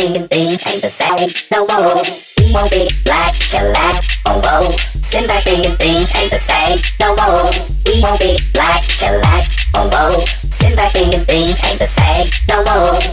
Chicken things ain't the same no more. He won't be black, Cadillac, on roll. Send back chicken things ain't the same no more. He won't be black, Cadillac, on roll. Send back chicken things ain't the same no more.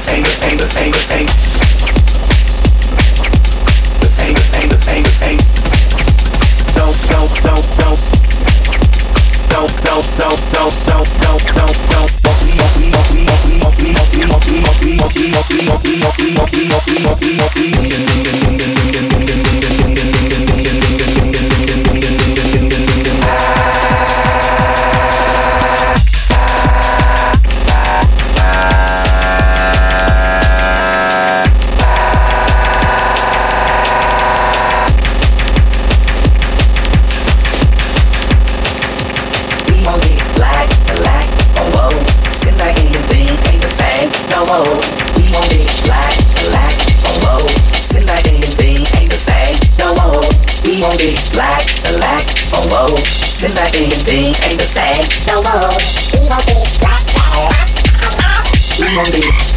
same, the same, the same, the same. Monday.